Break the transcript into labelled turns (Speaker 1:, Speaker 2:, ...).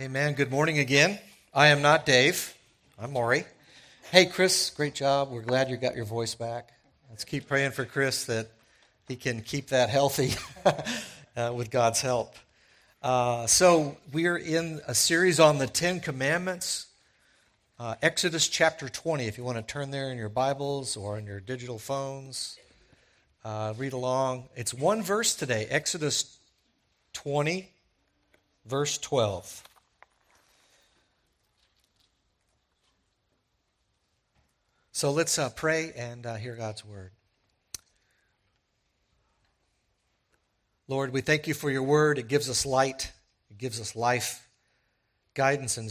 Speaker 1: Amen. Good morning again. I am not Dave. I'm Maury. Hey, Chris, great job. We're glad you got your voice back. Let's keep praying for Chris that he can keep that healthy uh, with God's help. Uh, so, we're in a series on the Ten Commandments, uh, Exodus chapter 20. If you want to turn there in your Bibles or on your digital phones, uh, read along. It's one verse today, Exodus 20, verse 12. So let's uh, pray and uh, hear God's word. Lord, we thank you for your word. It gives us light, it gives us life, guidance, and